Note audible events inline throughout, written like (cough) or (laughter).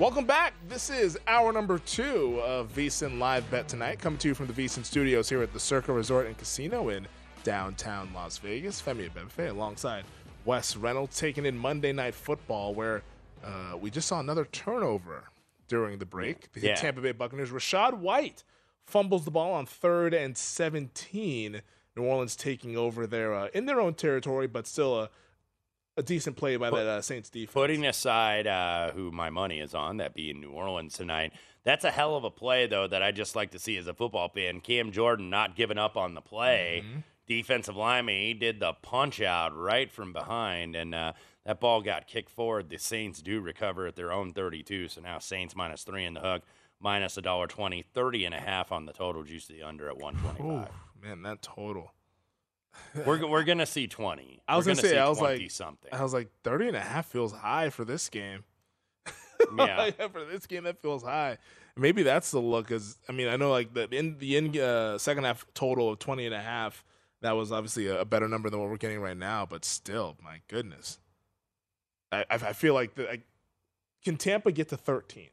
Welcome back. This is hour number two of VSiN Live Bet tonight, coming to you from the VSiN Studios here at the Circa Resort and Casino in downtown Las Vegas. Femi Abebefe alongside Wes Reynolds taking in Monday Night Football, where uh, we just saw another turnover during the break. The Yeah. Tampa Bay Buccaneers, Rachaad White fumbles the ball on third and 17. New Orleans taking over there uh, in their own territory, but still a, a decent play by that uh, Saints defense. Putting aside uh, who my money is on, that being New Orleans tonight, that's a hell of a play, though, that I just like to see as a football fan. Cam Jordan not giving up on the play. Mm-hmm. Defensive lineman, he did the punch out right from behind, and uh, that ball got kicked forward. The Saints do recover at their own 32, so now Saints minus three in the hook, minus a dollar twenty, 30 and a half on the total, juice the under at 125. Ooh, man, that total. We're, we're going to see 20. (laughs) I was gonna gonna say, I was like, something. I was like, 30 and a half feels high for this game. (laughs) Yeah. for this game, that feels high. Maybe that's the look. Cause I mean, I know like the in the in uh, second half total of 20 and a half. That was obviously a, a better number than what we're getting right now, but still, my goodness. I I, I feel like the, I, can Tampa get to 13?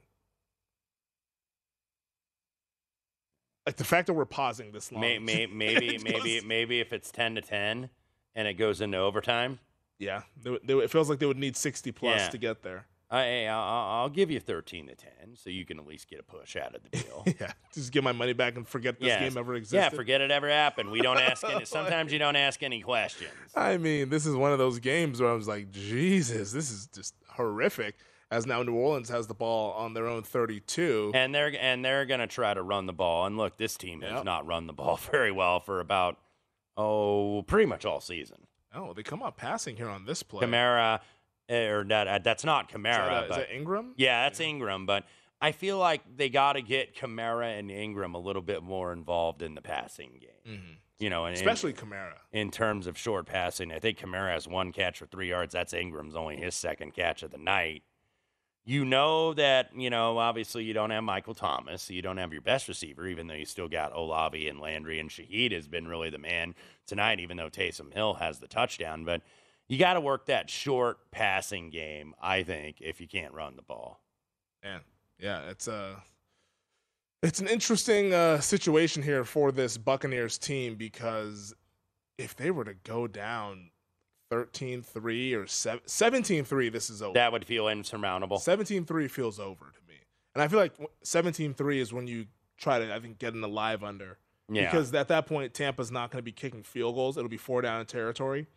Like the fact that we're pausing this long. May, may, (laughs) maybe, maybe, maybe if it's ten to ten and it goes into overtime, Yeah, they, they, it feels like they would need 60 plus Yeah. to get there. I, I'll, I'll give you thirteen to ten, so you can at least get a push out of the (laughs) deal. Yeah, just get my money back and forget this game ever existed. Yeah, forget it ever happened. We don't ask any. (laughs) Sometimes you don't ask any questions. I mean, this is one of those games where I was like, Jesus, this is just horrific. As now New Orleans has the ball on their own 32. And they're and they're gonna try to run the ball. And look, this team has Yep. not run the ball (laughs) very well for about oh pretty much all season. Oh, they come out passing here on this play. Kamara, or that uh, that's not Is that, Kamara, uh, is but that Ingram? Yeah, that's Ingram, but I feel like they got to get Kamara and Ingram a little bit more involved in the passing game. Mhm. You know, and Especially Kamara. in, in terms of short passing. I think Kamara has one catch for three yards. That's Ingram's only his second catch of the night. You know that, you know, obviously you don't have Michael Thomas. So you don't have your best receiver, even though you still got Olave and Landry and Shaheed has been really the man tonight, even though Taysom Hill has the touchdown. But you got to work that short passing game, I think, if you can't run the ball. Man, yeah, it's a it's an interesting uh, situation here for this Buccaneers team because if they were to go down 13-3 or 17-3, this is over. That would feel insurmountable. 17-3 feels over to me. And I feel like 17-3 is when you try to, I think, get in the live under Yeah. Because at that point, Tampa's not going to be kicking field goals. It'll be four down in territory.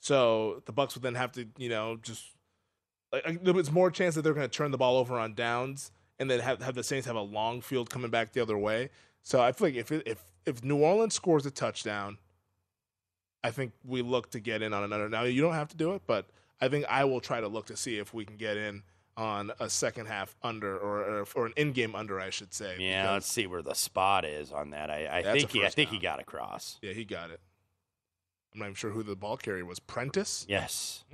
So the Bucks would then have to, you know, just like there was more chance that they're going to turn the ball over on downs and then have, have the Saints have a long field coming back the other way. So I feel like if it, if if New Orleans scores a touchdown, I think we look to get in on another. Now you don't have to do it, but I think I will try to look to see if we can get in on a second half under or or, or an in game under, I should say. Yeah, let's see where the spot is on that. I, I think he, I think he got across. yeah, he got it. I'm not even sure who the ball carrier was. Prentice. Yes.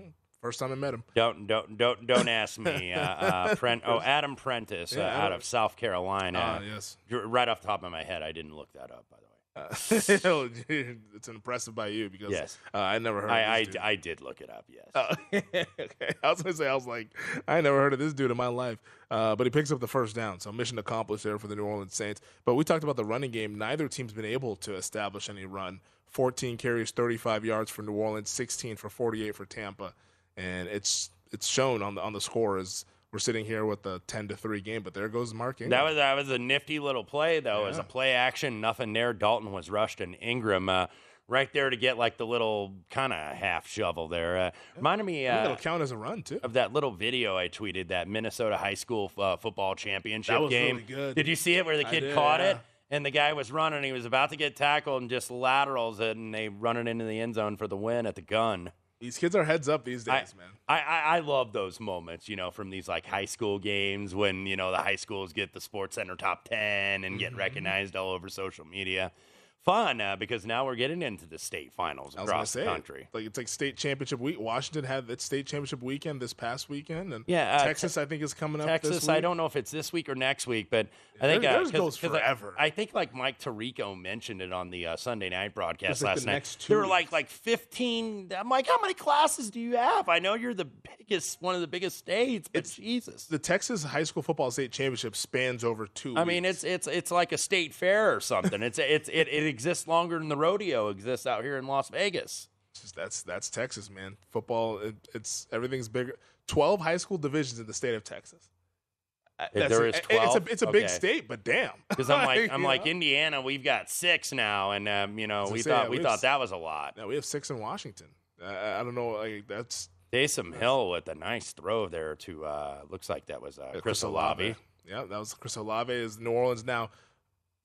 First time I met him. Don't don't don't don't ask me. (laughs) Uh, uh, Prent, oh, Adam Prentice uh, Yeah, out of South Carolina. Ah, yes. Right off the top of my head, I didn't look that up. By Uh, (laughs) it's impressive by you because Yes. uh, I never heard. I, I, of this dude. I did look it up. Yes. Oh, (laughs) okay. I was gonna say I was like I never heard of this dude in my life, uh, but he picks up the first down, so mission accomplished there for the New Orleans Saints. But we talked about the running game. Neither team's been able to establish any run. 14 carries, 35 yards for New Orleans, 16 for 48 for Tampa, and it's it's shown on the on the score as we're sitting here with the 10 to three game. But there goes Mark Ingram. That was that was a nifty little play though. As Yeah. a play action, nothing there. Dalton was rushed and Ingram uh, right there to get like the little kind of half shovel there. Uh, reminded me uh, that'll count as a run too. of that little video I tweeted that Minnesota high school uh, football championship That was game. really good. Did you see it where the kid did, caught it? And the guy was running. He was about to get tackled and just laterals it, and they run it into the end zone for the win at the gun. These kids are heads up these I, days, man. I, I, I love those moments, you know, from these like high school games when, you know, the high schools get the Sports Center top 10 and Mm-hmm. get recognized all over social media. Fun uh, because now we're getting into the state finals I across say the country. like it's like state championship week. Washington had its state championship weekend this past weekend, and Yeah, uh, Texas I think is coming up. Texas, I don't know if it's this week or next week, but I think uh, 'cause- goes 'cause I- forever. I, think like Mike Tirico mentioned it on the uh, Sunday night broadcast It's like last the night. there were like like 15. I'm like, how many classes do you have? I know you're the biggest, one of the biggest states, but Jesus. The Texas high school football state championship spans over two. I mean, it's it's it's like a state fair or something. It's it's it, it exists longer than the rodeo exists out here in Las Vegas. Just- that's that's Texas, man. Football, it, it's everything's bigger. Twelve high school divisions in the state of Texas. Uh, If that's there is It's a 12? it's a big state, but damn. (laughs) Because I'm like I'm like know? Indiana, we've got six now, and um, you know we say, thought yeah, we we thought that was a lot. No, we have six in Washington. I, I don't know. Like that's Taysom Hill with a nice throw there to uh, looks like that was uh, Chris Olave. Yeah, that was Chris Olave. Is New Orleans now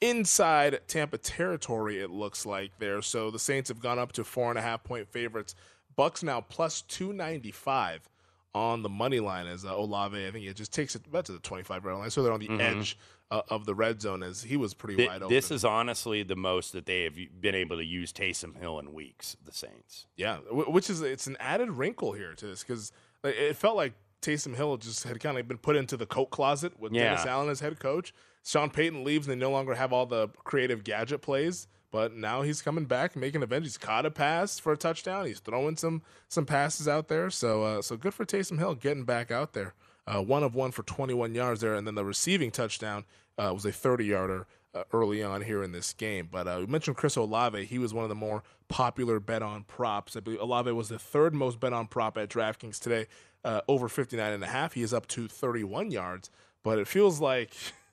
inside Tampa territory? It looks like there. So the Saints have gone up to four and a half point favorites. Bucks now plus two ninety five on the money line as uh, Olave. I think it just takes it about to the twenty five red line. So they're on the edge uh, of the red zone as he was pretty Th- wide open. Mm-hmm. this is honestly the most that they have been able to use Taysom Hill in weeks. The Saints. Yeah, wh- which is it's an added wrinkle here to this because it felt like Taysom Hill just had kind of been put into the coat closet with Yeah. Dennis Allen as head coach. Sean Payton leaves and they no longer have all the creative gadget plays. But now he's coming back, making a bench. He's caught a pass for a touchdown. He's throwing some some passes out there. So uh, so good for Taysom Hill getting back out there. Uh, one of one for 21 yards there, and then the receiving touchdown uh, was a 30 yarder uh, early on here in this game. But uh, we mentioned Chris Olave. He was one of the more popular bet on props. I believe Olave was the third most bet on prop at DraftKings today, uh, over 59 and a half. He is up to 31 yards, but it feels like (laughs)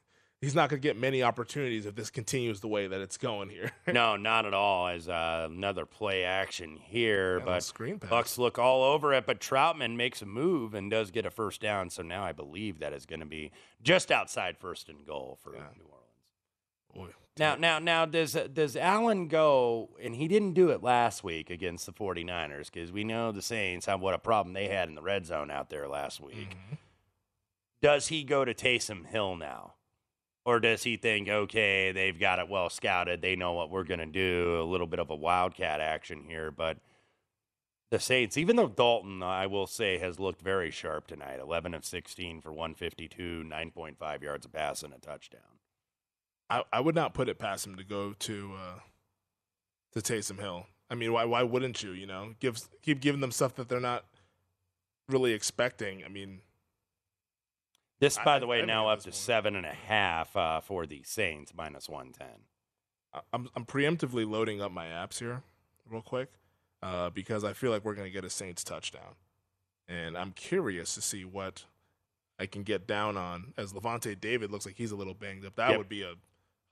he's not going to get many opportunities if this continues the way that it's going here. (laughs) no, not at all. As uh, another play action here, Yeah, but screen pass. Bucks look all over it. But Trautman makes a move and does get a first down. So now I believe that is going to be just outside first and goal for New Orleans. Boy. Now, now, now, does does Allen go? And he didn't do it last week against the 49ers because we know the Saints have what a problem they had in the red zone out there last week. Mm-hmm. Does he go to Taysom Hill now? Or does he think, okay, they've got it well scouted. They know what we're going to do. A little bit of a wildcat action here. But the Saints, even though Dalton, I will say, has looked very sharp tonight 11 of 16 for 152, 9.5 yards of pass and a touchdown. I, I would not put it past him to go to uh, to Taysom Hill. I mean, why why wouldn't you? You know, give keep giving them stuff that they're not really expecting. I mean, This, by I- the way, think now up to point- seven and a half uh, for the Saints, minus 110. I- I'm I'm preemptively loading up my apps here, real quick, uh, because I feel like we're gonna get a Saints touchdown, and I'm curious to see what I can get down on. As Lavonte David looks like he's a little banged up, that Yep. would be a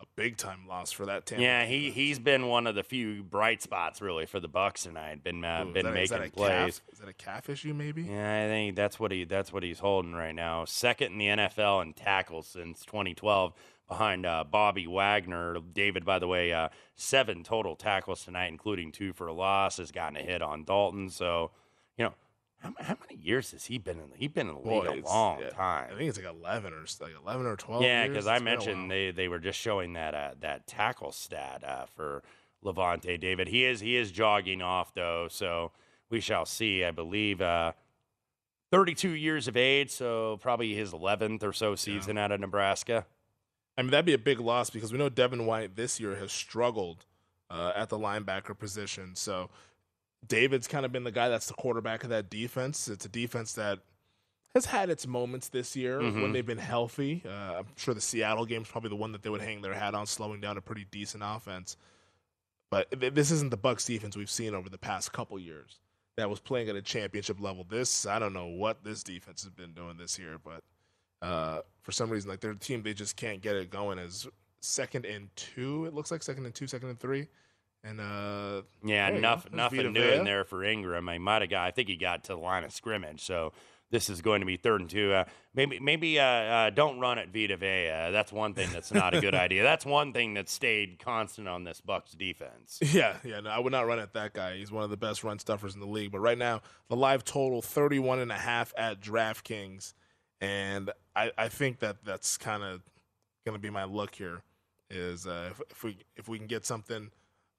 a big time loss for that Tampa. Yeah, he he's been one of the few bright spots really for the Bucks tonight. Been uh, Ooh, been that- making plays. Calf? Is that a calf issue? Maybe. Yeah, I think that's what he that's what he's holding right now. Second in the NFL in tackles since 2012, behind uh, Bobby Wagner. David, by the way, uh, seven total tackles tonight, including two for a loss. Has gotten a hit on Dalton. So, you know, how, how many years has he been in? The, He's been in the league a long yeah, time. I think it's like eleven or like eleven or twelve. Yeah, because I mentioned they they were just showing that uh, that tackle stat uh, for Lavonte David. He is he is jogging off though, so we shall see. I believe uh, 32 years of age, so probably his 11th or so season out of Nebraska. I mean, that'd be a big loss because we know Devin White this year has struggled uh, at the linebacker position. So David's kind of been the guy that's the quarterback of that defense. It's a defense that has had its moments this year when Mhm. they've been healthy. Uh, I'm sure the Seattle game's probably the one that they would hang their hat on, slowing down a pretty decent offense. But th- this isn't the Bucks defense we've seen over the past couple years that was playing at a championship level. This I don't know what this defense has been doing this year, but uh, for some reason, like their team, they just can't get it going. As second and two, it looks like second and two, second and three, and uh, Yeah, enough, nothing new in there for Ingram. He might have got. I think he got to the line of scrimmage. So this is going to be third and two. Uh, maybe, maybe uh, uh, don't run at Vita Vea. That's one thing that's not a good (laughs) idea. That's one thing that stayed constant on this Bucks defense. (laughs) yeah, yeah, no, I would not run at that guy. He's one of the best run stuffers in the league. But right now, the live total 31 and a half at DraftKings, and I, I think that that's kind of going to be my look here. Is uh, if, if we if we can get something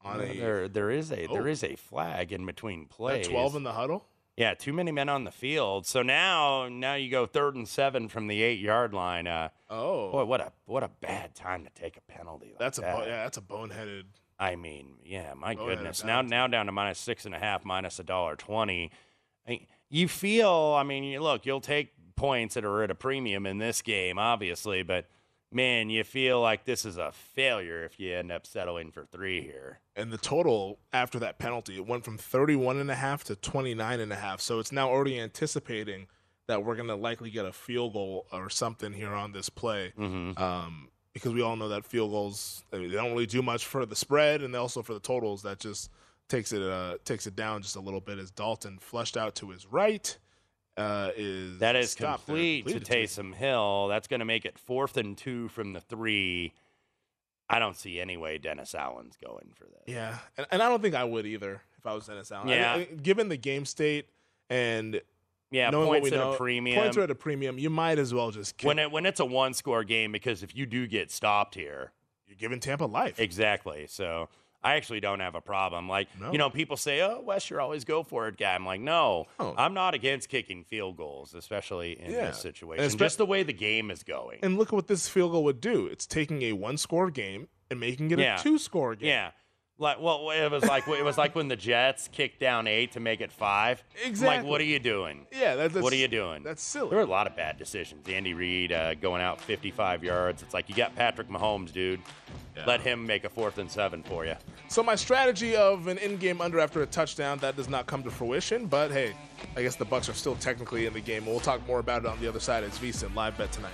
on a There, there is a Oh. there is a flag in between that plays. 12 in the huddle. yeah, too many men on the field. So now, now you go third and seven from the eight yard line. Uh, Oh, boy, what a what a bad time to take a penalty. Like that's a that. bo- yeah, that's a boneheaded. I mean, yeah, my goodness. Now, penalty. now down to minus six and a half, minus a dollar twenty. I mean, you feel, I mean, you look, you'll take points that are at a premium in this game, obviously, but man, you feel like this is a failure if you end up settling for three here. and the total after that penalty it went from 31 and a half to 29 and a half so it's now already anticipating that we're going to likely get a field goal or something here on this play Mm-hmm. um, because we all know that field goals I mean, they don't really do much for the spread and also for the totals that just takes it uh, takes it down just a little bit as Dalton flushed out to his right uh, is That is complete to Taysom Hill. That's going to make it fourth and two from the three. I don't see any way Dennis Allen's going for this. Yeah, and, and I don't think I would either if I was Dennis Allen. I- Yeah. I- given the game state and Yeah, knowing what points we at know, a premium. points are at a premium. You might as well just kick. when it when it's a one score game because if you do get stopped here, you're giving Tampa life. exactly. So I actually don't have a problem. Like No. you know, people say, "Oh, Wes, you're always go for it guy." I'm like, no, No. I'm not against kicking field goals, especially in Yeah. this situation. And espe- Just the way the game is going. And look at what this field goal would do. It's taking a one-score game and making it Yeah. a two-score game. yeah. Like well, it was like it was like when the Jets kicked down eight to make it five. I'm Exactly. like, what are you doing? yeah. That, that's, What are you doing? That's silly. There were a lot of bad decisions. Andy Reid uh, going out 55 yards. It's like you got Patrick Mahomes, dude. Yeah. Let him make a fourth and seven for you. So my strategy of an in-game under after a touchdown that does not come to fruition. But hey, I guess the Bucks are still technically in the game. We'll talk more about it on the other side. It's VSiN live bet tonight.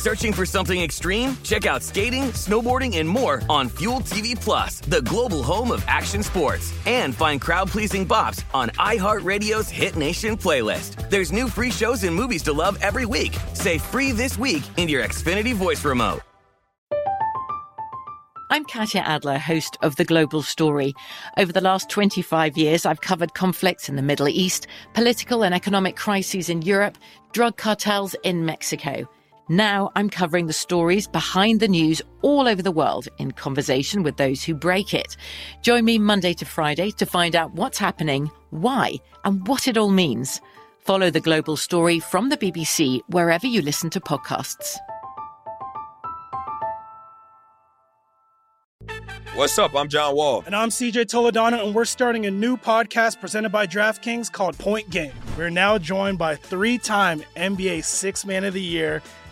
Searching for something extreme? Check out skating, snowboarding, and more on Fuel TV Plus, the global home of action sports. And find crowd-pleasing bops on iHeartRadio's Hit Nation playlist. There's new free shows and movies to love every week. Say free this week in your Xfinity voice remote. I'm Katya Adler, host of The Global Story. Over the last 25 years, I've covered conflicts in the Middle East, political and economic crises in Europe, drug cartels in Mexico. Now I'm covering the stories behind the news all over the world in conversation with those who break it. Join me Monday to Friday to find out what's happening, why, and what it all means. Follow the global story from the BBC wherever you listen to podcasts. What's up? I'm John Wall. And I'm CJ Toledano, and we're starting a new podcast presented by DraftKings called Point Game. We're now joined by three time NBA Six Man of the Year,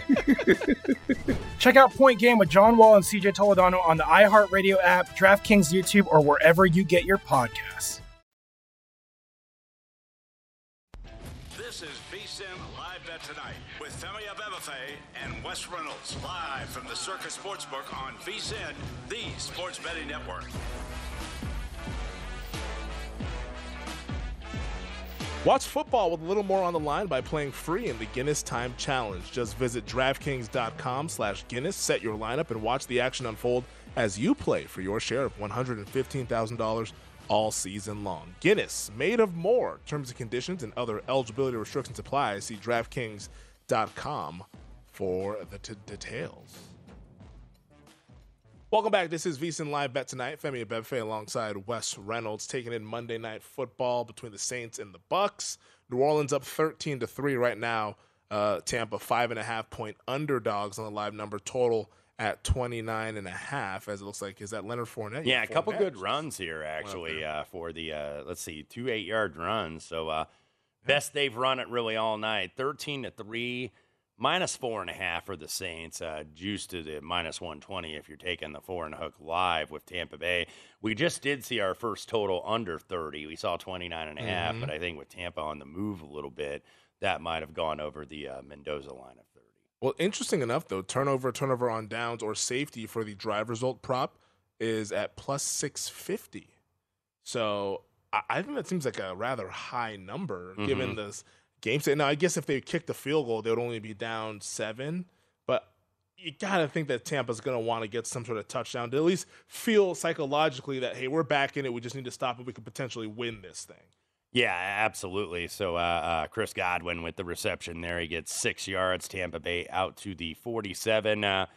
(laughs) (laughs) Check out Point Game with John Wall and CJ Toledano on the iHeartRadio app, DraftKings YouTube, or wherever you get your podcasts. This is VSIN Live Bet Tonight with Femi Abebefe and Wes Reynolds live from the Circa Sportsbook on VSIN, the sports betting network. Watch football with a little more on the line by playing free in the Guinness Time Challenge. Just visit DraftKings.com slash Guinness, set your lineup, and watch the action unfold as you play for your share of $115,000 all season long. Guinness, made of more. Terms and conditions and other eligibility restrictions apply. See DraftKings.com for the t- details. Welcome back. This is VSiN Live Bet tonight. Femi Abebefe alongside Wes Reynolds taking in Monday Night Football between the Saints and the Bucks. New Orleans up 13 to three right now. Uh, Tampa five and a half point underdogs on the live number total at 29 and a half. As it looks like, is that Leonard Fournette? Yeah, a couple good runs here actually uh, for the uh, let's see, two eight yard runs. So uh, best they've run it really all night. Thirteen to three, minus four and a half for the Saints. Uh, juice to the minus one twenty if you're taking the four and a hook live with Tampa Bay. We just did see our first total under thirty. We saw 29 and a half, Mm-hmm. but I think with Tampa on the move a little bit, that might have gone over the uh, Mendoza line of thirty. Well, interesting enough, though, turnover, turnover on downs or safety for the drive result prop is at plus 650. So I, I think that seems like a rather high number given this game state. Now, I guess if they kicked the field goal, they would only be down seven, but you got to think that Tampa's to want to get some sort of touchdown to at least feel psychologically that, hey, we're back in it. We just need to stop it. We could potentially win this thing. Yeah, absolutely. So uh, uh, Chris Godwin with the reception there. He gets six yards. Tampa Bay out to the 47. Uh,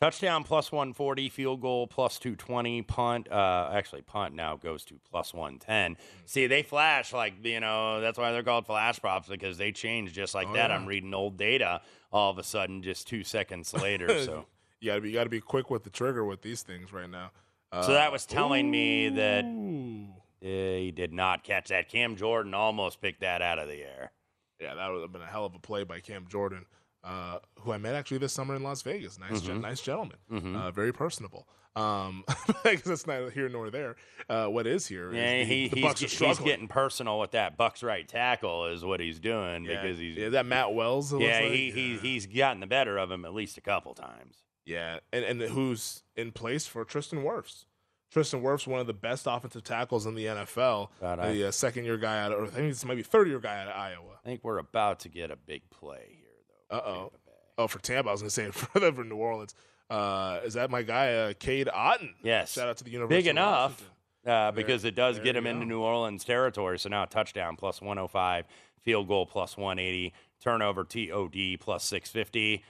touchdown plus 140, field goal plus 220, punt. Uh, actually, punt now goes to plus 110. See, they flash like, you know, that's why they're called flash props because they change just like Oh, that. yeah. I'm reading old data all of a sudden just two seconds later. (laughs) so. You got to be, you got to be quick with the trigger with these things right now. Uh, So that was telling me that ooh. he did not catch that. Cam Jordan almost picked that out of the air. Yeah, that would have been a hell of a play by Cam Jordan, uh, who I met actually this summer in Las Vegas. Nice, gen- nice gentleman, uh, very personable. Um, (laughs) I guess that's not here nor there. Uh, what is here? Yeah, the, he, the he's, Bucks are he's getting personal with that Bucks right tackle is what he's doing yeah. because he's yeah, that Matt Wells. yeah, like? he, he he's gotten the better of him at least a couple times. yeah, and and who's in place for Tristan Wirfs? Tristan Wirfs, one of the best offensive tackles in the NFL. I- the uh, second year guy out, of, or I think this might be third year guy out of Iowa. I think we're about to get a big play. Uh for oh. Oh, for Tampa, I was gonna say (laughs) further for New Orleans. Uh, is that my guy, uh, Cade Otton? Yes. Shout out to the University. Big of enough Washington. uh, because it does get you him into. New Orleans territory. So now touchdown plus 105, field goal plus 180, turnover TOD plus 650.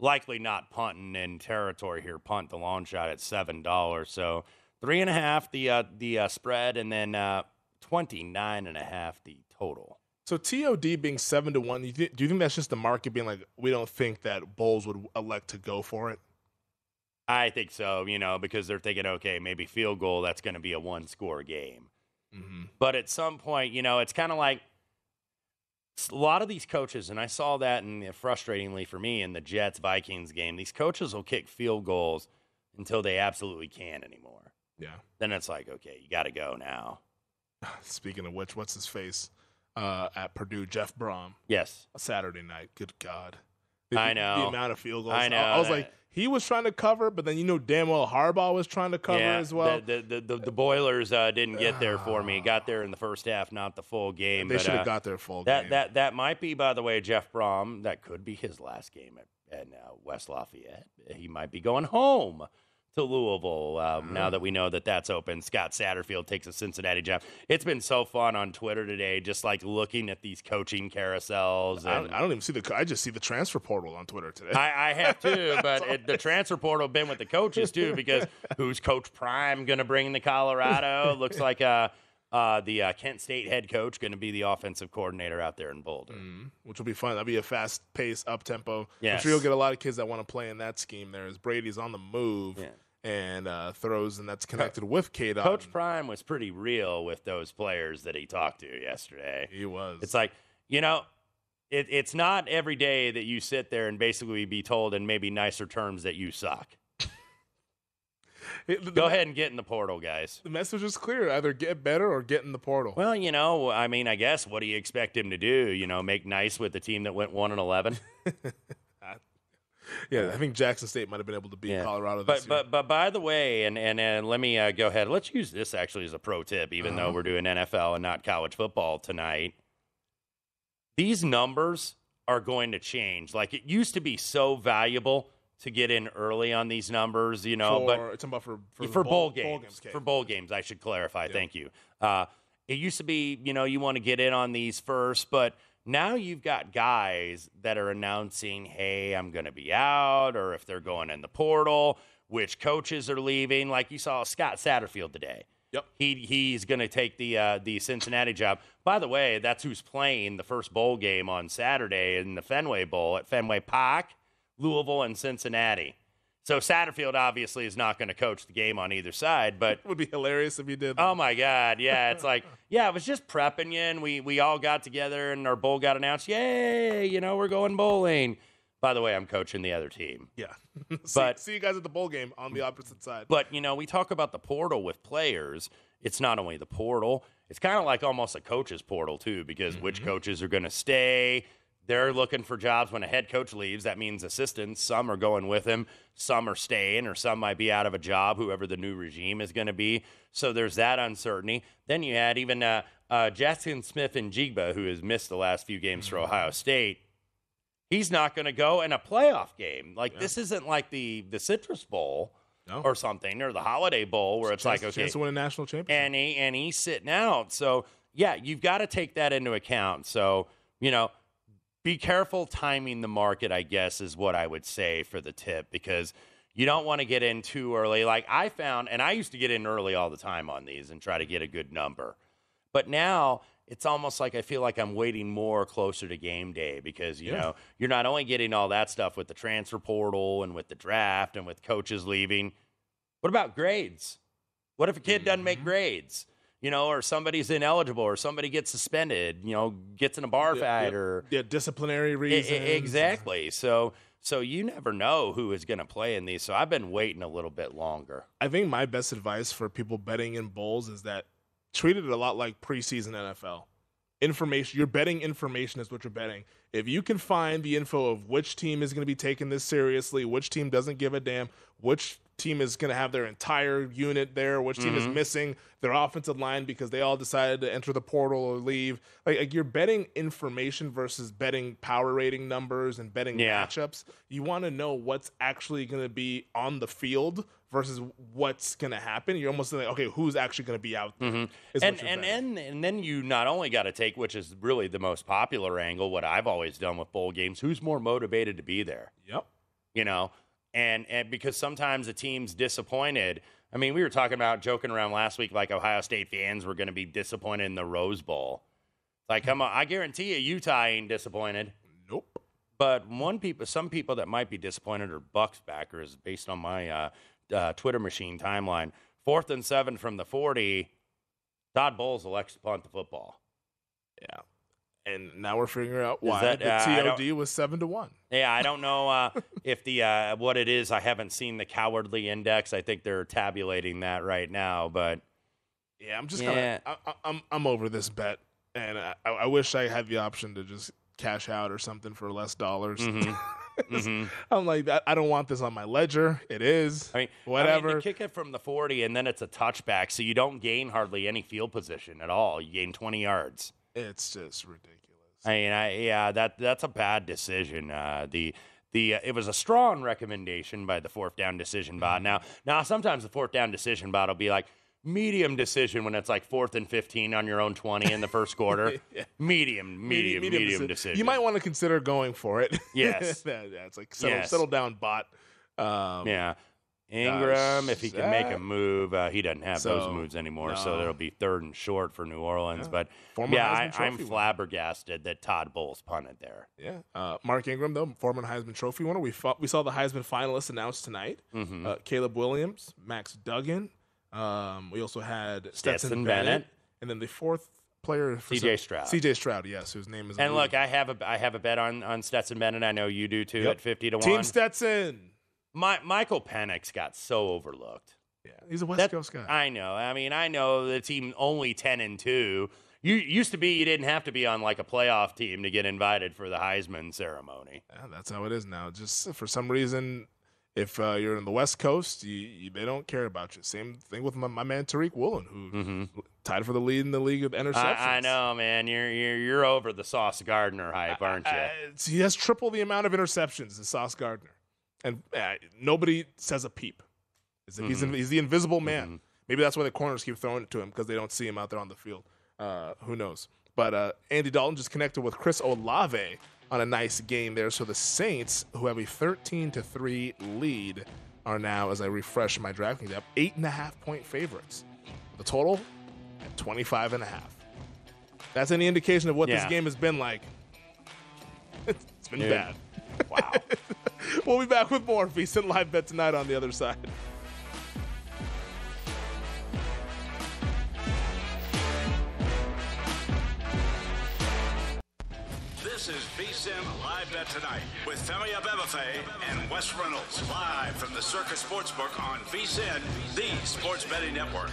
Likely not punting in territory here. Punt the long shot at seven dollars. So three and a half the uh, the uh, spread, and then uh, twenty nine and a half the total. So TOD being seven to one, you thi- do you think that's just the market being like, we don't think that Bowles would elect to go for it? I think so, you know, because they're thinking, okay, maybe field goal, that's going to be a one score game. Mm-hmm. But at some point, you know, it's kind of like a lot of these coaches, and I saw that, and frustratingly for me in the Jets Vikings game, these coaches will kick field goals until they absolutely can't anymore. Yeah. Then it's like, okay, you got to go now. (sighs) Speaking of which, what's his face uh, at Purdue? Jeff Brohm. Yes. Saturday night. Good God. I The- know. the amount of field goals. I know. I, was that- like, he was trying to cover, but then you know damn well Harbaugh was trying to cover yeah, as well. The, the, the, the Boilers uh, didn't get there for me. Got there in the first half, not the full game. They but, should have uh, got their full that, game. That that might be, by the way, Jeff Brohm. That could be his last game at, at uh, West Lafayette. He might be going home to Louisville um, now that we know that that's open. Scott Satterfield takes a Cincinnati job. It's been so fun on Twitter today, just like looking at these coaching carousels. I, don't, I don't even see the. I just see the transfer portal on Twitter today. I, I have too, (laughs) but it, the transfer portal been with the coaches too because (laughs) who's Coach Prime going to bring to Colorado? Looks like uh, uh, the uh, Kent State head coach going to be the offensive coordinator out there in Boulder. Mhm. which will be fun. That'll be a fast pace, up tempo. I'm sure you'll get a lot of kids that want to play in that scheme. There, as Brady's on the move Yeah. And uh, throws, and that's connected with K. Coach Prime was pretty real with those players that he talked to yesterday. He was. It's like you know. It, it's not every day that you sit there and basically be told in maybe nicer terms that you suck. (laughs) It- the- Go ahead and get in the portal, guys. The message is clear: either get better or get in the portal. Well, you know, I mean, I guess what do you expect him to do? You know, make nice with the team that went one and eleven. (laughs) (laughs) yeah, I think Jackson State might have been able to beat Colorado But year. but but by the way, and and, and let me uh, go ahead. Let's use this actually as a pro tip, even though Uh-huh. we're doing NFL and not college football tonight. These numbers are going to change. Like it used to be so valuable to get in early on these numbers, you know. for, but it's about for for, for, bowl, bowl, games, okay. for bowl games i should clarify thank you uh, it used to be you know you want to get in on these first but now you've got guys that are announcing hey i'm going to be out or if they're going in the portal which coaches are leaving like you saw scott satterfield today Yep. he he's going to take the uh, the Cincinnati job. By the way, that's who's playing the first bowl game on Saturday in the Fenway Bowl at Fenway Park, Louisville and Cincinnati. So Satterfield obviously is not going to coach the game on either side, but (laughs) It would be hilarious if he did. oh my god, yeah, it's like (laughs) yeah, I was just prepping you, and we we all got together, and our bowl got announced. Yay, you know we're going bowling. By the way, I'm coaching the other team. yeah. (laughs) but- see you guys at the bowl game on the opposite side. But you know, we talk about the portal with players. It's not only the portal; it's kind of like almost a coach's portal too, because mm-hmm. which coaches are going to stay. They're looking for jobs when a head coach leaves. That means assistants. Some are going with him. Some are staying, or some might be out of a job. Whoever the new regime is going to be. So there's that uncertainty. Then you had even uh, uh, Jaxon Smith-Njigba, who has missed the last few games for Ohio State. He's not going to go in a playoff game. Like this isn't like the the Citrus Bowl No. or something or the Holiday Bowl where it's chance, like okay, chance to win a national championship. and he and he's sitting out. So yeah, you've got to take that into account. So you know, be careful timing the market. I guess is what I would say for the tip because you don't want to get in too early. Like I found, and I used to get in early all the time on these and try to get a good number, but now. It's almost like I feel like I'm waiting more closer to game day because you Yeah. know you're not only getting all that stuff with the transfer portal and with the draft and with coaches leaving. What about grades? What if a kid doesn't Mm-hmm. make grades? You know, or somebody's ineligible, or somebody gets suspended. You know, gets in a bar Yeah, fight, yeah, or yeah, disciplinary reasons. exactly. So, so you never know who is going to play in these. So I've been waiting a little bit longer. I think my best advice for people betting in bowls is that treat it a lot like preseason NFL. Information, you're betting information is what you're betting. If you can find the info of which team is going to be taking this seriously, which team doesn't give a damn, which team is going to have their entire unit there, which team is missing their offensive line because they all decided to enter the portal or leave. Like, like you're betting information versus betting power rating numbers and betting Yeah. matchups. You want to know what's actually going to be on the field versus what's going to happen. You're almost like, okay, who's actually going to be out there? Mm-hmm. and and, and and then you not only got to take, which is really the most popular angle, what I've always done with bowl games, who's more motivated to be there? Yep. you know, and and because sometimes the team's disappointed. I mean, we were talking about joking around last week, like Ohio State fans were going to be disappointed in the Rose Bowl. Like, come on, I guarantee you, Utah ain't disappointed. Nope. But one people, some people that might be disappointed are Bucks backers, based on my uh, uh, Twitter machine timeline. Fourth and seven from the forty. Todd Bowles elects to punt the football. Yeah. And now we're figuring out why that, the uh, TOD was seven to one. Yeah, I don't know uh, (laughs) if the uh, what it is. I haven't seen the cowardly index. I think they're tabulating that right now. But Yeah, I'm just Yeah. kind of I, I- I'm I'm over this bet, and I, I wish I had the option to just cash out or something for less dollars. (laughs) Mhm. Mhm. I'm like, I, I don't want this on my ledger. It is. I mean, whatever. I mean, kick it from the forty, and then it's a touchback, so you don't gain hardly any field position at all. You gain twenty yards. It's just ridiculous. I mean, I, yeah, that that's a bad decision. Uh, the the uh, it was a strong recommendation by the fourth down decision Mm-hmm. bot. Now now sometimes the fourth down decision bot will be like medium decision when it's like fourth and fifteen on your own twenty in the first quarter. (laughs) Yeah. Medium, medium, medium, deci- decision. You might want to consider going for it. (laughs) Yes. yeah, it's like settle, Yes. settle down, bot. Um, Yeah. Ingram, if he can make a move, uh, he doesn't have those moves anymore, so no. it'll be third and short for New Orleans. Yeah. But Former yeah, Heisman I, I'm winner. flabbergasted that Todd Bowles punted there. Yeah, uh, Mark Ingram though, former Heisman Trophy winner. We fought, we saw the Heisman finalists announced tonight. Mhm. Uh, Caleb Williams, Max Duggan. Um, we also had Stetson, Stetson Bennett, Bennett. and then the fourth player, for C.J. Stroud. C.J. Stroud, yes, whose name is. And look, I have a I have a bet on on Stetson Bennett. I know you do too Yep. at fifty to one. Team one. Stetson. My, Michael Penix got so overlooked. Yeah, he's a West That- Coast guy. I know. I mean, I know the team only ten and two. You used to be you didn't have to be on like a playoff team to get invited for the Heisman ceremony. Yeah, that's how it is now. Just for some reason, if uh, you're in the West Coast, you, you, they don't care about you. Same thing with my, my man Tariq Woolen, who tied for the lead in the league of interceptions. Mm-hmm. I, I know, man. You're you're you're over the Sauce Gardner hype, aren't you? Uh, it's- he has triple the amount of interceptions as Sauce Gardner, and uh, nobody says a peep. He's, he's, Mhm. he's the invisible man. Mm-hmm. Maybe that's why the corners keep throwing it to him because they don't see him out there on the field. Uh, who knows? But uh, Andy Dalton just connected with Chris Olave on a nice game there. So the Saints, who have a 13 to three lead, are now, as I refresh my DraftKings app, eight and a half point favorites. The total at 25 and a half. That's any indication of what this game has been like. (laughs) it's been Dude. bad. Wow. (laughs) (laughs) We'll be back with more VSiN Live Bet tonight on the other side. This is VSIN Live Bet Tonight with Femi Abebefe and Wes Reynolds live from the Circa Sportsbook on VSIN, the sports betting network.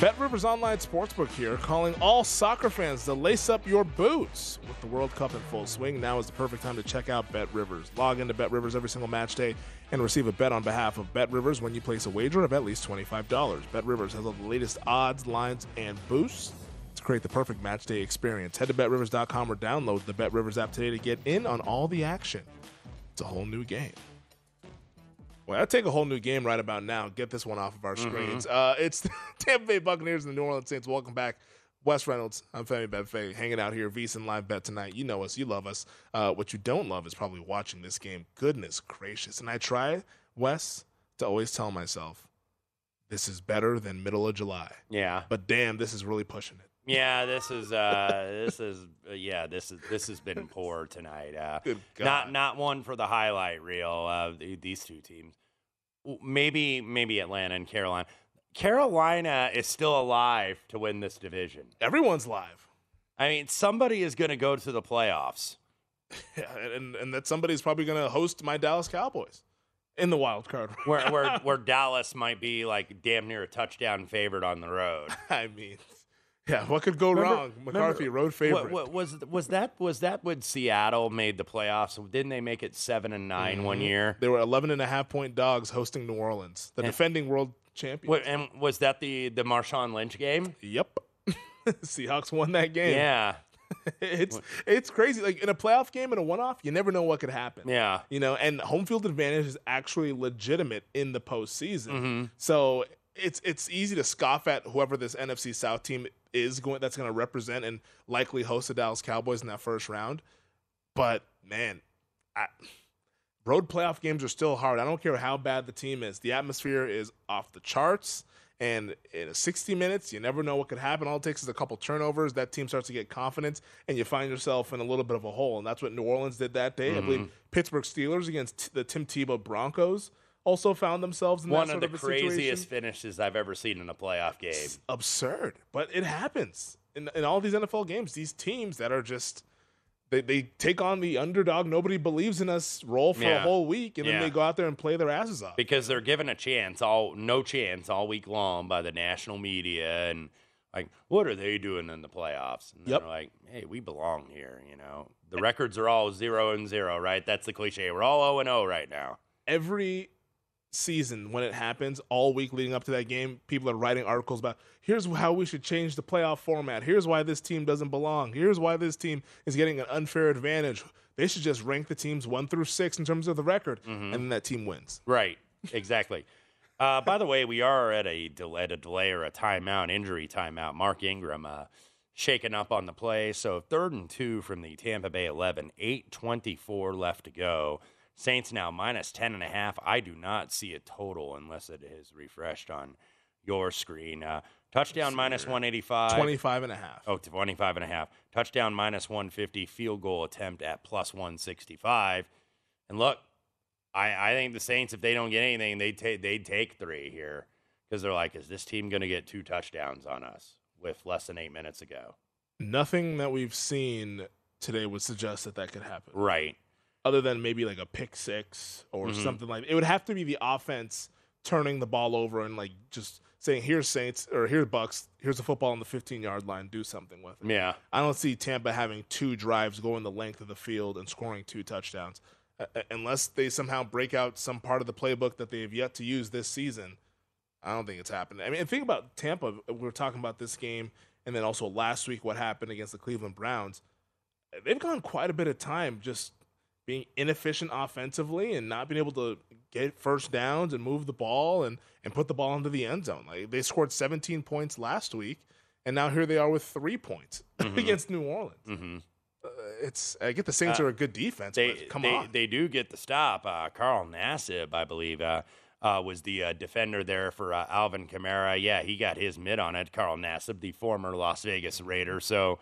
Bet Rivers Online Sportsbook here, calling all soccer fans to lace up your boots. With the World Cup in full swing, now is the perfect time to check out Bet Rivers. Log into Bet Rivers every single match day and receive a bet on behalf of Bet Rivers when you place a wager of at least $25. Bet Rivers has all the latest odds, lines, and boosts to create the perfect match day experience. Head to betrivers.com or download the Bet Rivers app today to get in on all the action. It's a whole new game. Well, I'll take a whole new game right about now. Get this one off of our Mm-hmm. screens. Uh, it's the (laughs) Tampa Bay Buccaneers and the New Orleans Saints. Welcome back. Wes Reynolds, I'm Femi Bedfay, hanging out here, VSiN Live Bet tonight. You know us, you love us. Uh, what you don't love is probably watching this game. Goodness gracious. And I try, Wes, to always tell myself, this is better than middle of July. Yeah. But damn, this is really pushing it. Yeah, this is uh this is uh, yeah, this is this has been poor tonight. Uh Good not not one for the highlight reel uh these two teams. Maybe maybe Atlanta and Carolina. Carolina is still alive to win this division. Everyone's live. I mean, somebody is going to go to the playoffs. (laughs) Yeah, and, and that somebody's probably going to host my Dallas Cowboys in the wild card. Where where (laughs) where Dallas might be like damn near a touchdown favorite on the road. I mean, (laughs) yeah, what could go Remember- wrong? McCarthy, remember- road favorite. What, what, was was that was that when Seattle made the playoffs? Didn't they make it seven and 9 one Mhm. year? They were 11 and a half point dogs hosting New Orleans, the And- defending world champions. What, and was that the the Marshawn Lynch game? Yep. (laughs) Seahawks won that game. Yeah, (laughs) it's it's crazy. Like in a playoff game in a one off, you never know what could happen. yeah. You know, and home field advantage is actually legitimate in the postseason. Mm-hmm. So it's it's easy to scoff at whoever this NFC South team is going that's going to represent and likely host the Dallas Cowboys in that first round. But man, I, road playoff games are still hard. I don't care how bad the team is. The atmosphere is off the charts. And in 60 minutes, you never know what could happen. All it takes is a couple turnovers. That team starts to get confidence, and you find yourself in a little bit of a hole. And that's what New Orleans did that day. I Mm-hmm. believe Pittsburgh Steelers against the Tim Tebow Broncos also found themselves in One of the of, a situation. craziest finishes I've ever seen in a playoff game. It's absurd, but it happens in in all these NFL games. These teams that are just they, they take on the underdog. Nobody believes in us. Roll for a whole week, and Yeah. then they go out there and play their asses off. because they're given a chance all no chance all week long by the national media and like what are they doing in the playoffs and Yep. they're like hey we belong here you know the records are all zero and zero right that's the cliche we're all 0 and 0 right now Every season when it happens, all week leading up to that game, people are writing articles about here's how we should change the playoff format. Here's why this team doesn't belong. Here's why this team is getting an unfair advantage. They should just rank the teams one through six in terms of the record, and then that team wins. right exactly (laughs) uh, by the way we are at a delay, at a delay or a timeout injury timeout mark ingram uh, shaken up on the play so third and two from the tampa bay 11 824 left to go saints now minus 10 and a half i do not see a total unless it is refreshed on your screen uh, touchdown minus 185 25 and a half. Oh, 25 and a half. Touchdown minus 150. Field goal attempt at plus 165. And look, I, I think the Saints, if they don't get anything, they take they'd take three here because they're like, is this team going to get two touchdowns on us with less than eight minutes ago? Nothing that we've seen today would suggest that that could happen. Right. Other than maybe like a pick six or Mhm. something like it would have to be the offense turning the ball over and like just saying here's Saints or here's Bucks, here's the football on the 15 yard line, do something with it. Yeah. I don't see Tampa having two drives going the length of the field and scoring two touchdowns uh, uh, unless they somehow break out some part of the playbook that they have yet to use this season. I don't think it's happening. I mean, think about Tampa. We were talking about this game, and then also last week what happened against the Cleveland Browns. They've gone quite a bit of time just being inefficient offensively and not being able to get first downs and move the ball and, and put the ball into the end zone. Like they scored 17 points last week, and now here they are with three points (laughs) against New Orleans. Mm-hmm. Uh, it's I get the Saints Uh, are a good defense, They, but come they, on. They do get the stop. Uh, Carl Nassib, I believe, uh, uh, was the uh, defender there for uh, Alvin Kamara. Yeah, he got his mid on it. Carl Nassib, the former Las Vegas Raider. So,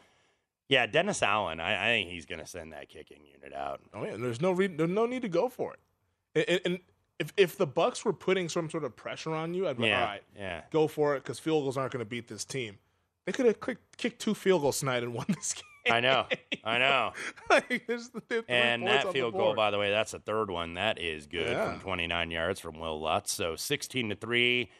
yeah, Dennis Allen, I, I think he's going to send that kicking unit out. Oh yeah, there's no re- there's no need to go for it. And, and if if the Bucks were putting some sort of pressure on you, I'd be like, Yeah, all right, yeah. go for it because field goals aren't going to beat this team. They could have kicked, kicked two field goals tonight and won this game. I know, I know. (laughs) like, there's, there's And that field goal, by the way, that's the third one. That is good Yeah. from 29 yards from Will Lutz. So 16 to three.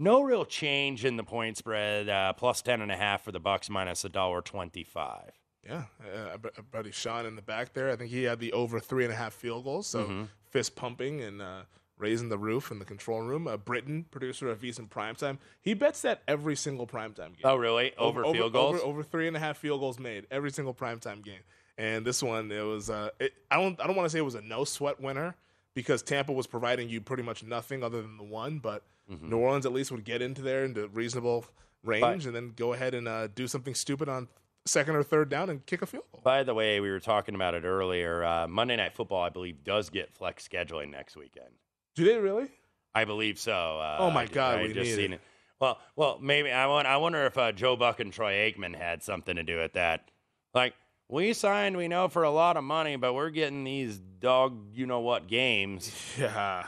No real change in the point spread. Uh, plus 10 and a half for the Bucks, minus a dollar 25. Yeah, uh, uh, buddy Sean in the back there. I think he had the over three and a half field goals. So Mhm. fist pumping and uh, raising the roof in the control room. Uh, Britton, producer of VSiN Primetime, he bets that every single primetime game. Oh, really? Over, field goals? Over, over three and a half field goals made every single primetime game. And this one, it was. Uh, it, I don't. I don't want to say it was a no sweat winner because Tampa was providing you pretty much nothing other than the one. But Mm-hmm. New Orleans at least would get into there into reasonable range and then go ahead and uh, do something stupid on second or third down and kick a field goal. By the way, we were talking about it earlier. Uh, Monday Night Football, I believe, does get flex scheduling next weekend. Do they really? I believe so. Uh, Oh my I- God, I we just need seen it. it. Well, well, maybe I want. I wonder if uh, Joe Buck and Troy Aikman had something to do with that. Like we signed, we know for a lot of money, but we're getting these dog, you know what games. (laughs) Yeah.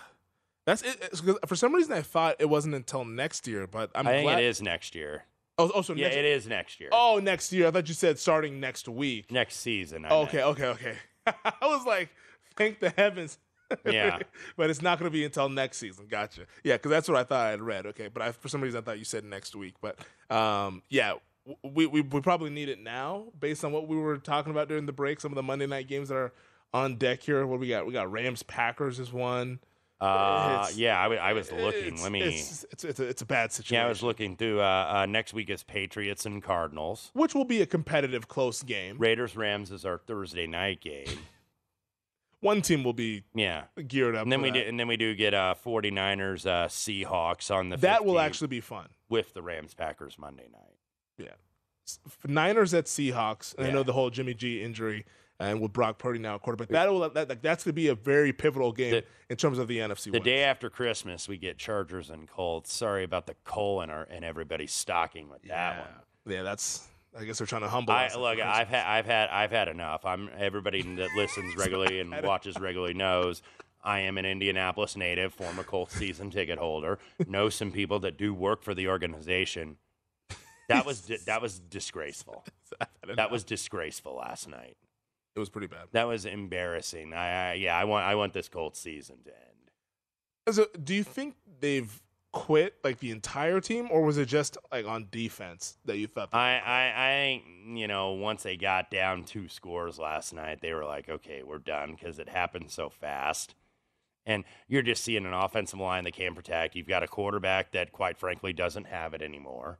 That's it. for some reason, I thought it wasn't until next year, but I'm i think glad. it is next year. Oh, oh, so yeah, it is next year. Oh, next year. I thought you said starting next week. Next season. I Okay, meant. okay, okay. (laughs) I was like, thank the heavens. Yeah. (laughs) but it's not going to be until next season. Gotcha. Yeah, because that's what I thought I had read. Okay, but I, for some reason I thought you said next week. But um, yeah, we, we we probably need it now based on what we were talking about during the break. Some of the Monday night games that are on deck here. What do we got? We got Rams Packers is one. Uh, yeah, I, w- I was looking. Let me. It's it's, it's, a, it's a bad situation. yeah, I was looking through. Uh, uh, next week is Patriots and Cardinals. Which will be a competitive, close game. Raiders Rams is our Thursday night game. One team will be Yeah. geared up. And then we that. do, and then we do get uh 49ers uh Seahawks on the That will actually be fun. with the Rams Packers Monday night. Yeah. Niners at Seahawks. And I know the whole Jimmy G injury and with Brock Purdy now quarterback. That will that, that that's going to be a very pivotal game The- in terms of the NFC. The winners. day after Christmas, we get Chargers and Colts. Sorry about the coal in our and everybody's stocking with that yeah, one. yeah, that's. I guess they're trying to humble I, us look, I've had, I've had, I've had enough. I'm everybody that listens (laughs) regularly and watches regularly knows I am an Indianapolis native, former Colts season ticket holder. Know some people that do work for the organization. That was that was disgraceful. (laughs) That was disgraceful last night. It was pretty bad. That was embarrassing. I, I yeah, I want I want this Colts season to end. Do you think they've quit like the entire team, or was it just like on defense that you thought? I, I, I you know, once they got down two scores last night, they were like, okay, we're done because it happened so fast. And you're just seeing an offensive line that can't protect. You've got a quarterback that, quite frankly, doesn't have it anymore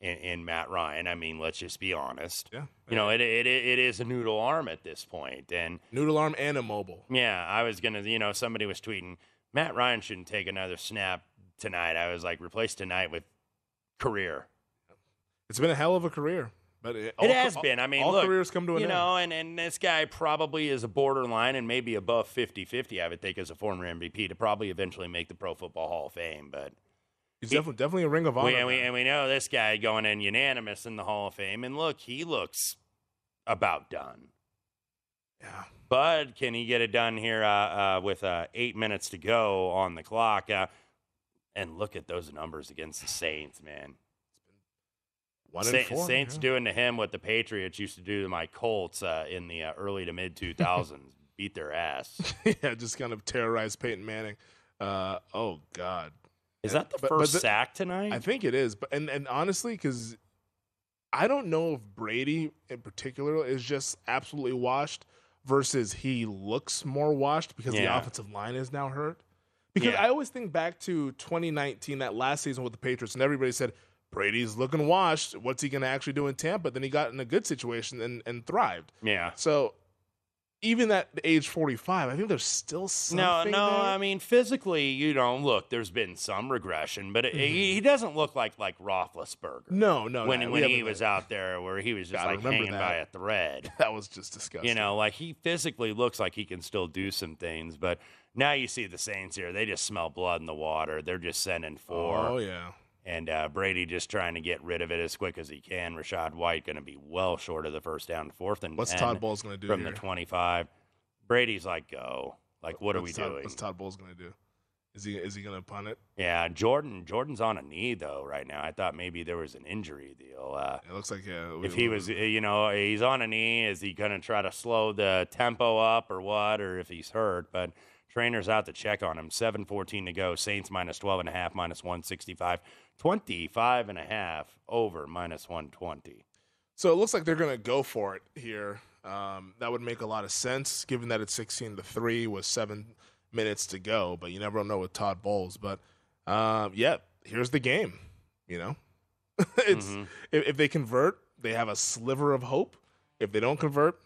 in, Matt Ryan. I mean, let's just be honest. Yeah. You know, it, it, it is a noodle arm at this. And Noodle arm and immobile. yeah, I was going to, you know, somebody was tweeting, Matt Ryan shouldn't take another snap tonight. I was like, replace tonight with career. It's been a hell of a career, but it, It has all- been. I mean, all look, careers come to an you end. You know, and, and this guy probably is a borderline and maybe above 50-50, I would think, as a former MVP to probably eventually make the Pro Football Hall of Fame. But He's he- definitely definitely a ring of honor. we, and, we, and we know this guy going in unanimous in the Hall of Fame. And look, he looks about done. yeah. But can he get it done here uh, uh, with uh, eight minutes to go on the clock? Uh, and look at those numbers against the Saints, man. One Sa- four. Saints yeah. doing to him what the Patriots used to do to my Colts uh, in the uh, early to mid 2000s. (laughs) Beat their ass. yeah, just kind of terrorized Peyton Manning. Uh, oh God, Is that the But- but first the- sack tonight? I think it is. But and and honestly, because I don't know if Brady in particular is just absolutely washed versus he looks more washed because the offensive line is now hurt. Because Yeah. I always think back to 2019, that last season with the Patriots, and everybody said Brady's looking washed. What's he going to actually do in Tampa? Then he got in a good situation and, and thrived. yeah. So even at age 45, I think there's still No, something. no. there. I mean, physically, you know, look, there's been some regression, but it, he, he mm-hmm. doesn't look like like Roethlisberger. no, no. when no, when he was out there, where he was just God, like remember hanging that. by a thread. (laughs) that was just disgusting. You know, like he physically looks like he can still do some things, but now you see the Saints here. They just smell blood in the water. They're just sending four. Oh yeah. And uh, Brady just trying to get rid of it as quick as he can. Rachaad White going to be well short of the first down, fourth and What's 10 Todd Bowles going to do from here? the 25. Brady's like, go. Like, what are we What's Todd, doing? What's Todd Bowles going to do? Is he is he going to punt it? Yeah, Jordan. Jordan's on a knee though right now. I thought maybe there was an injury deal. Uh, It looks like yeah. if he was, uh, you know, he's on a knee, is he going to try to slow the tempo up or what? Or if he's hurt, but trainer's out to check on him. 7:14 to go. Saints minus 12 and a half, minus 165. 25 and a half over minus 120. So it looks like they're going to go for it here. Um, that would make a lot of sense, given that it's 16 to three with seven minutes to go. But you never know with Todd Bowles. But um, yeah, here's the game. You know, (laughs) it's Mm-hmm. if, if they convert, they have a sliver of hope. If they don't convert,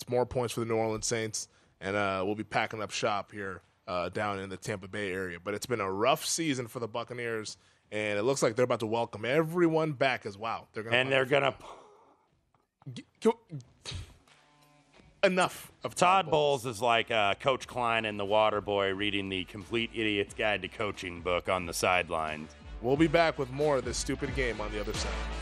it's more points for the New Orleans Saints, and uh, we'll be packing up shop here uh, down in the Tampa Bay area. But it's been a rough season for the Buccaneers, and it looks like they're about to welcome everyone back as well. They're gonna And they're going to. Go- enough of Todd Bowles is like uh, Coach Klein in The Water Boy reading the Complete Idiot's Guide to Coaching book on the sidelines. We'll be back with more of this stupid game on the other side.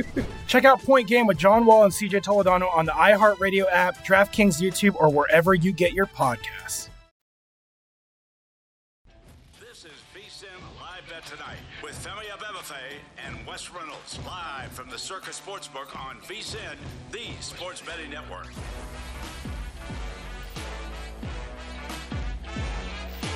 (laughs) Check out Point Game with John Wall and CJ Toledano on the iHeartRadio app, DraftKings YouTube, or wherever you get your podcasts. This is VSIN Live Bet Tonight with Femi Abebefe and Wes Reynolds live from the Circa Sportsbook on VSIN, the sports betting network.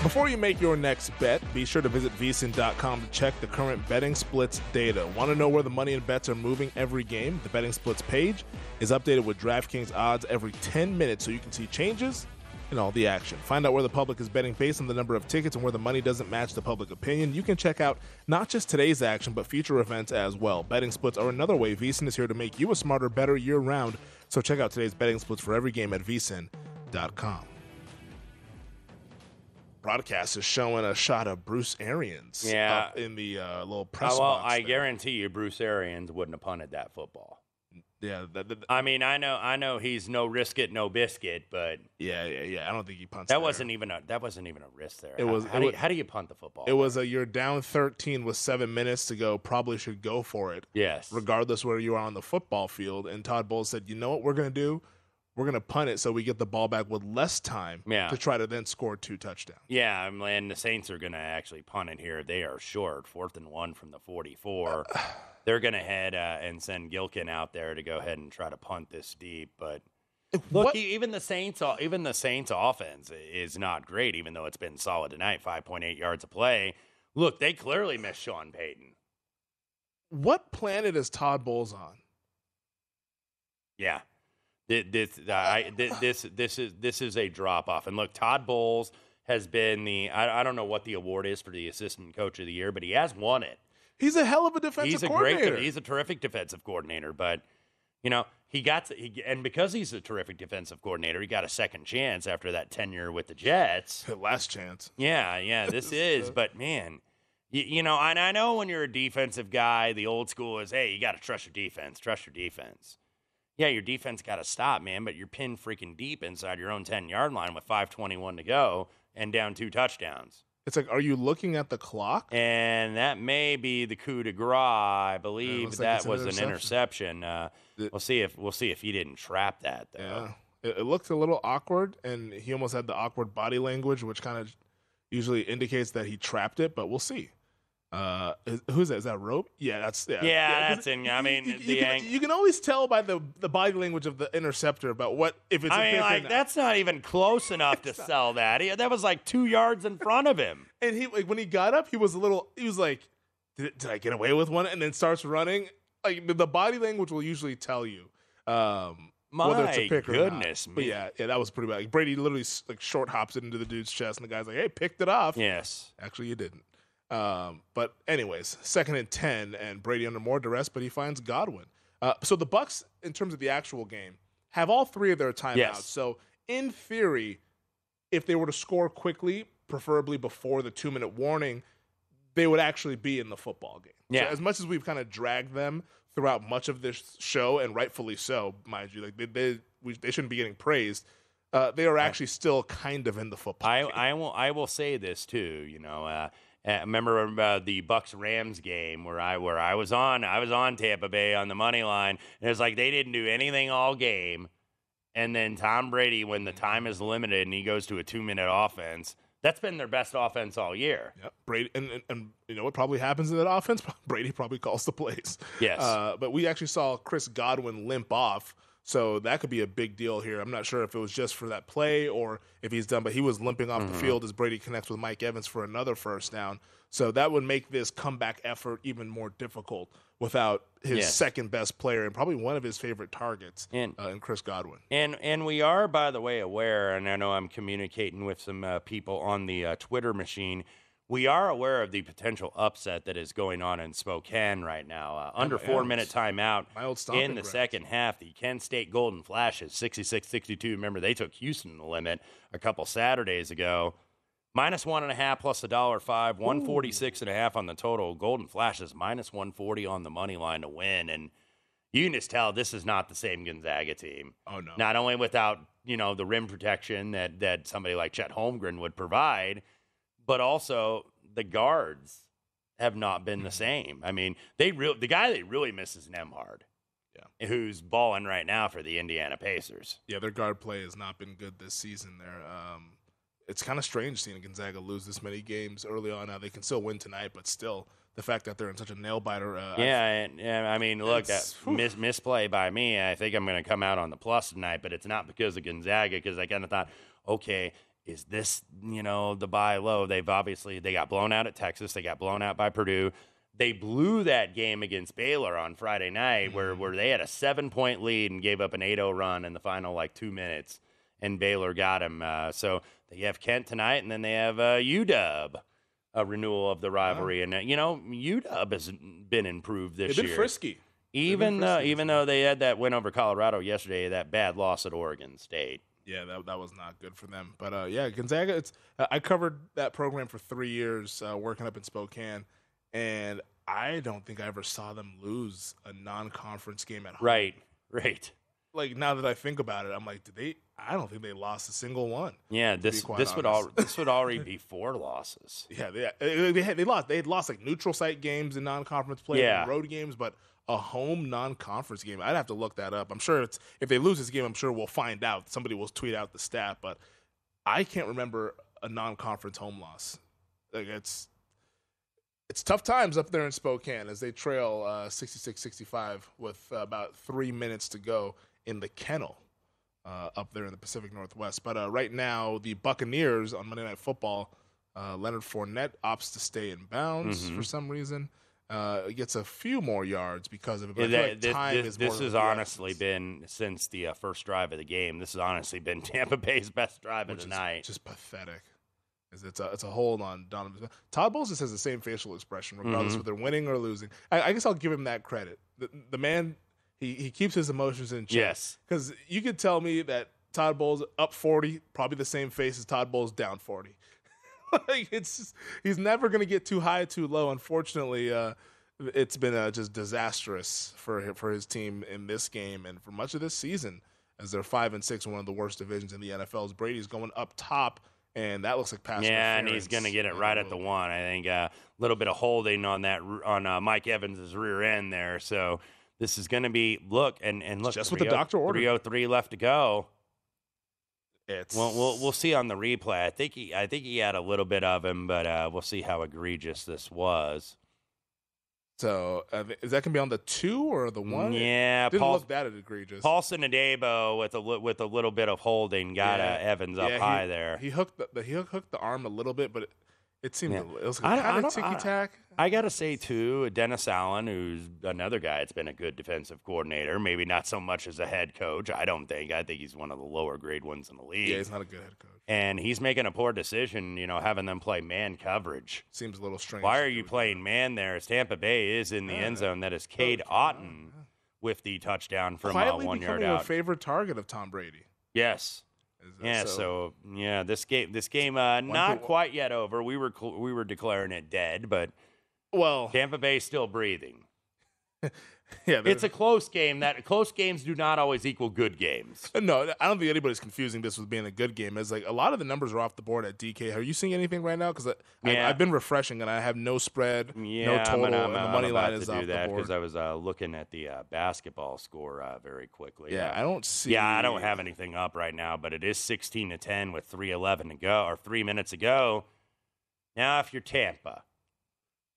Before you make your next bet, be sure to visit vsin.com to check the current betting splits data. Want to know where the money and bets are moving every game? The betting splits page is updated with DraftKings odds every 10 minutes so you can see changes in all the action. Find out where the public is betting based on the number of tickets and where the money doesn't match the public opinion. You can check out not just today's action, but future events as well. Betting splits are another way VSIN is here to make you a smarter, better year round. So check out today's betting splits for every game at vsin.com broadcast is showing a shot of Bruce Arians Yeah. up in the uh, little press Oh, well, box. I there. guarantee you, Bruce Arians wouldn't have punted that football. Yeah, that, that- I mean, I know, I know he's no risk it, no biscuit, but yeah, yeah, yeah. I don't think he punts. that there. wasn't even a that wasn't even a risk there. It How- was- How, it do, was- you, how do you punt the football? It was a you're down 13 with seven minutes to go. Probably should go for it, yes. regardless where you are on the football field. And Todd Bowles said, "You know what we're gonna do? We're gonna punt it so we get the ball back with less time Yeah. to try to then score two touchdowns." Yeah, and the Saints are going to actually punt it here. They are short, fourth and one from the 44. They're going to head uh, and send Gillikin out there to go ahead and try to punt this deep. But look, What- even the Saints, even the Saints offense is not great, even though it's been solid tonight, 5.8 yards of play. Look, they clearly missed Sean Payton. What planet is Todd Bowles on? Yeah. Thi- This, uh, I, thi- this, this is this is a drop off. And look, Todd Bowles has been the I, I don't know what the award is for the assistant coach of the year, but he has won it. He's a hell of a defensive coordinator. he's a coordinator. great he's a terrific defensive coordinator but you know he got to, he, and because he's a terrific defensive coordinator he got a second chance after that tenure with the jets (laughs) Last chance. yeah yeah (laughs) this is but man you, you know and i know when you're a defensive guy the old school is hey you got to trust your defense trust your defense yeah your defense got to stop man but you're pinned freaking deep inside your own 10 yard line with 521 to go and down two touchdowns It's like, are you looking at the clock? and that may be the coup de grace. I believe like that an was an interception. interception. Uh, we'll see if we'll see if he didn't trap that though. Yeah, it, it looked a little awkward, and he almost had the awkward body language, which kind of usually indicates that he trapped it. But we'll see. Uh, is, who's that? Is that rope? Yeah, that's yeah. Yeah, 'cause that's in- I mean, you, the you, can, you can always tell by the the body language of the interceptor about what if it's. a I mean, or like that's not even close enough to sell that. He, that was like two yards in front of him. (laughs) And he like when he got up, he was a little. He was like, "Did, did I get away with one?" And then starts running. Like the, the body language will usually tell you. Um, whether it's a My pick or goodness not. But yeah, yeah, that was pretty bad. Like, Brady literally like short hops it into the dude's chest, and the guy's like, "Hey, picked it off." Yes. Actually, you didn't. Um, but anyways, second and ten, and Brady under more duress, but he finds Godwin. Uh, so the Bucks, in terms of the actual game, have all three of their timeouts. Yes. So in theory, if they were to score quickly, preferably before the two minute warning, they would actually be in the football game. Yeah. So as much as we've kind of dragged them throughout much of this show, and rightfully so, mind you, like they they, we, they shouldn't be getting praised. uh, they are actually still kind of in the football. I, game. I will I will say this too. You know, uh, uh, remember uh, the Bucks Rams game where I where I was on I was on Tampa Bay on the money line. And it's like they didn't do anything all game, and then Tom Brady when the time is limited and he goes to a two minute offense. That's been their best offense all year. Yep. Brady, and, and, and you know what probably happens in that offense? (laughs) Brady probably calls the plays. Yes. Uh, but we actually saw Chris Godwin limp off, so that could be a big deal here. I'm not sure if it was just for that play or if he's done, but he was limping off Mm-hmm. the field as Brady connects with Mike Evans for another first down. So that would make this comeback effort even more difficult without his Yes. second best player and probably one of his favorite targets And- uh, in Chris Godwin. And and we are, by the way, aware, and I know I'm communicating with some uh, people on the uh, Twitter machine. We are aware of the potential upset that is going on in Spokane right now. Uh, under four old- minute timeout in the grounds. second half. The Kent State Golden Flashes 66 62. Remember, they took Houston the limit a couple Saturdays ago. Minus one and a half plus a dollar five, 146 and a half on the total. Golden Flashes minus 140 on the money line to win. And you can just tell this is not the same Gonzaga team. Oh no. Not only without, you know, the rim protection that, that somebody like Chet Holmgren would provide, but also the guards have not been the same. I mean, they real the guy they really miss is Nembhard. Yeah. Who's balling right now for the Indiana Pacers. Yeah, their guard play has not been good this season. There, um, it's kind of strange seeing Gonzaga lose this many games early on. Now they can still win tonight, but still, the fact that they're in such a nail biter. Uh, Yeah, and, and I mean, look, that mis- misplay by me. I think I'm going to come out on the plus tonight, but it's not because of Gonzaga. Because I kind of thought, okay, is this you know the buy low? They've obviously they got blown out at Texas. They got blown out by Purdue. They blew that game against Baylor on Friday night, where where they had a seven point lead and gave up an 8-0 run in the final like two minutes, and Baylor got him. Uh, so they have Kent tonight, and then they have uh, UW. A renewal of the rivalry, and uh, you know UW has been improved this they've been year. frisky. Even though, frisky even though they had that win over Colorado yesterday, that bad loss at Oregon State. Yeah, that, that was not good for them. But uh, yeah, Gonzaga. It's uh, I covered that program for three years, uh, working up in Spokane, and I don't think I ever saw them lose a non-conference game at home. Right, right. Like now that I think about it, I'm like, did they? I don't think they lost a single one. Yeah, this this would all this would already (laughs) be four losses. Yeah, they they, had, they lost. They had lost like neutral site games in non-conference play, Yeah. and road games, but a home non-conference game. I'd have to look that up. I'm sure it's if they lose this game, I'm sure we'll find out. Somebody will tweet out the stat, but I can't remember a non-conference home loss. Like it's it's tough times up there in Spokane as they trail uh, 66-65 with about three minutes to go in the kennel uh, up there in the Pacific Northwest. But uh, right now, the Buccaneers on Monday Night Football, uh, Leonard Fournette opts to stay in bounds Mhm. for some reason. Uh, gets a few more yards because of it. But Yeah, that- like this time this, is this has honestly essence, been since the uh, first drive of the game. This has honestly been (laughs) Tampa Bay's best drive of the is night. just pathetic. It's a it's a hold on Donovan. Todd Bowles just has the same facial expression regardless Mhm. if they're winning or losing. I, I guess I'll give him that credit. The, the man he, he keeps his emotions in check. Yes. because you could tell me that Todd Bowles up forty, probably the same face as Todd Bowles down forty. (laughs) like it's just, he's never going to get too high, too low. Unfortunately, uh, it's been uh, just disastrous for for his team in this game and for much of this season, as they're five and six one of the worst divisions in the NFL. As Brady's going up top, and that looks like pass. Yeah, and he's going to get it right at the one. I think a little bit of holding on that on uh, Mike Evans' rear end there. So this is going to be look and and look just what the doctor ordered. 303 left to go. It's Well, we'll we'll see on the replay. I think he I think he had a little bit of him, but uh, we'll see how egregious this was. so uh, is that going to be on the two or the one? Yeah, it didn't Paul- look that egregious. Paulson Adebo with a li- with a little bit of holding got Yeah. uh, Evans up he- high there. He hooked the, the he hooked, hooked the arm a little bit, but it, it seemed Yeah. it was I don't- I kind of ticky tack. I got to say, too, Dennis Allen, who's another guy that's been a good defensive coordinator, maybe not so much as a head coach. I don't think. I think he's one of the lower grade ones in the league. Yeah, he's not a good head coach. and he's making a poor decision, you know, having them play man coverage. Seems a little strange. Why are you playing man there as Tampa Bay is in the end zone? That is Cade Otton with the touchdown from uh, one yard becoming a out. favorite target of Tom Brady. Yes. Yeah, so, yeah, this game, this game, uh, not quite yet over. We were we were declaring it dead, but well, Tampa Bay still breathing. (laughs) (laughs) Yeah, it's a close game. That close games do not always equal good games. (laughs) No, I don't think anybody's confusing this with being a good game. It's like a lot of the numbers are off the board at DK. Are you seeing anything right now? Because Yeah. I've been refreshing and I have no spread, Yeah, no I'm total, gonna- I'm, and the I'm money line is to off the that board. because I was uh, looking at the uh, basketball score uh, very quickly. Yeah, I don't see. Yeah, I don't have anything up right now, but it is 16 to 10 with 3:11 to go or three minutes to go. Now, if you're Tampa,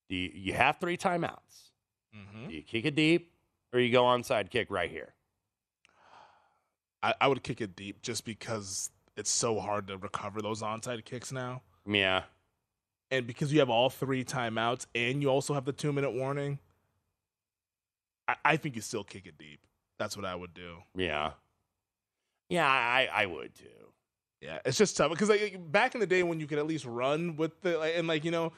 do you, you have three timeouts? Mhm. Do you kick it deep or you go onside kick right here? I, I would kick it deep just because it's so hard to recover those onside kicks now, Yeah, and because you have all three timeouts and you also have the two minute warning. I, I think you still kick it deep. That's what I would do. yeah, yeah. I I would too. Yeah, it's just tough because like back in the day when you could at least run with the and like you know,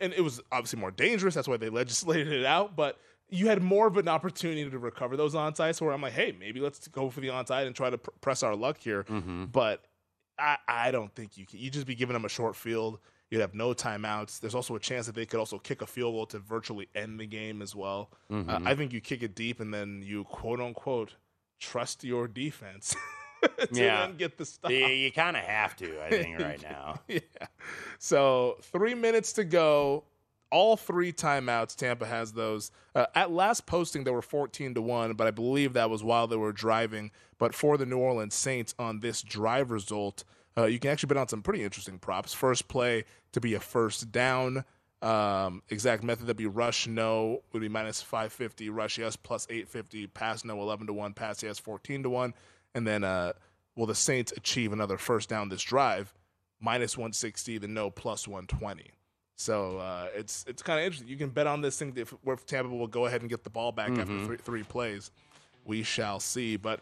and it was obviously more dangerous. That's why they (laughs) legislated it out. But you had more of an opportunity to recover those onsides. Where I'm like, hey, maybe let's go for the onside and try to pr- press our luck here. Mm-hmm. But I, I don't think you can. You just be giving them a short field. You'd have no timeouts. There's also a chance that they could also kick a field goal to virtually end the game as well. Uh, Mhm. I think you kick it deep and then you quote unquote trust your defense (laughs) (laughs) to Yeah. then get the stop. You, you kind of have to, I think, (laughs) right now. (laughs) yeah. So three minutes to go. All three timeouts. Tampa has those. Uh, at last posting, they were 14 to 1, but I believe that was while they were driving. But for the New Orleans Saints on this drive result, uh, you can actually bet on some pretty interesting props. First play to be a first down. Um, exact method that be rush no would be minus 550, rush yes plus 850, pass no 11 to 1, pass yes 14 to 1. And then, uh, will the Saints achieve another first down this drive? Minus 160, the no plus 120. So uh, it's it's kind of interesting. You can bet on this thing if, if Tampa will go ahead and get the ball back after Mhm. three, three plays. We shall see. But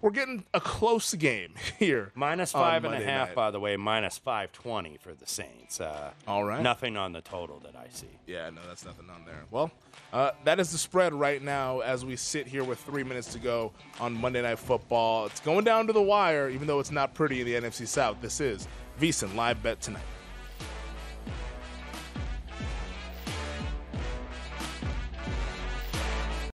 we're getting a close game (laughs) here. Minus five and a half, night. by the way, minus 520 for the Saints. Uh, All right. Nothing on the total that I see. Yeah, no, that's nothing on there. Well, uh, that is the spread right now as we sit here with three minutes to go on Monday Night Football. It's going down to the wire, even though it's not pretty in the NFC South. This is VSiN Live Bet tonight.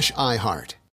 slash iHeart.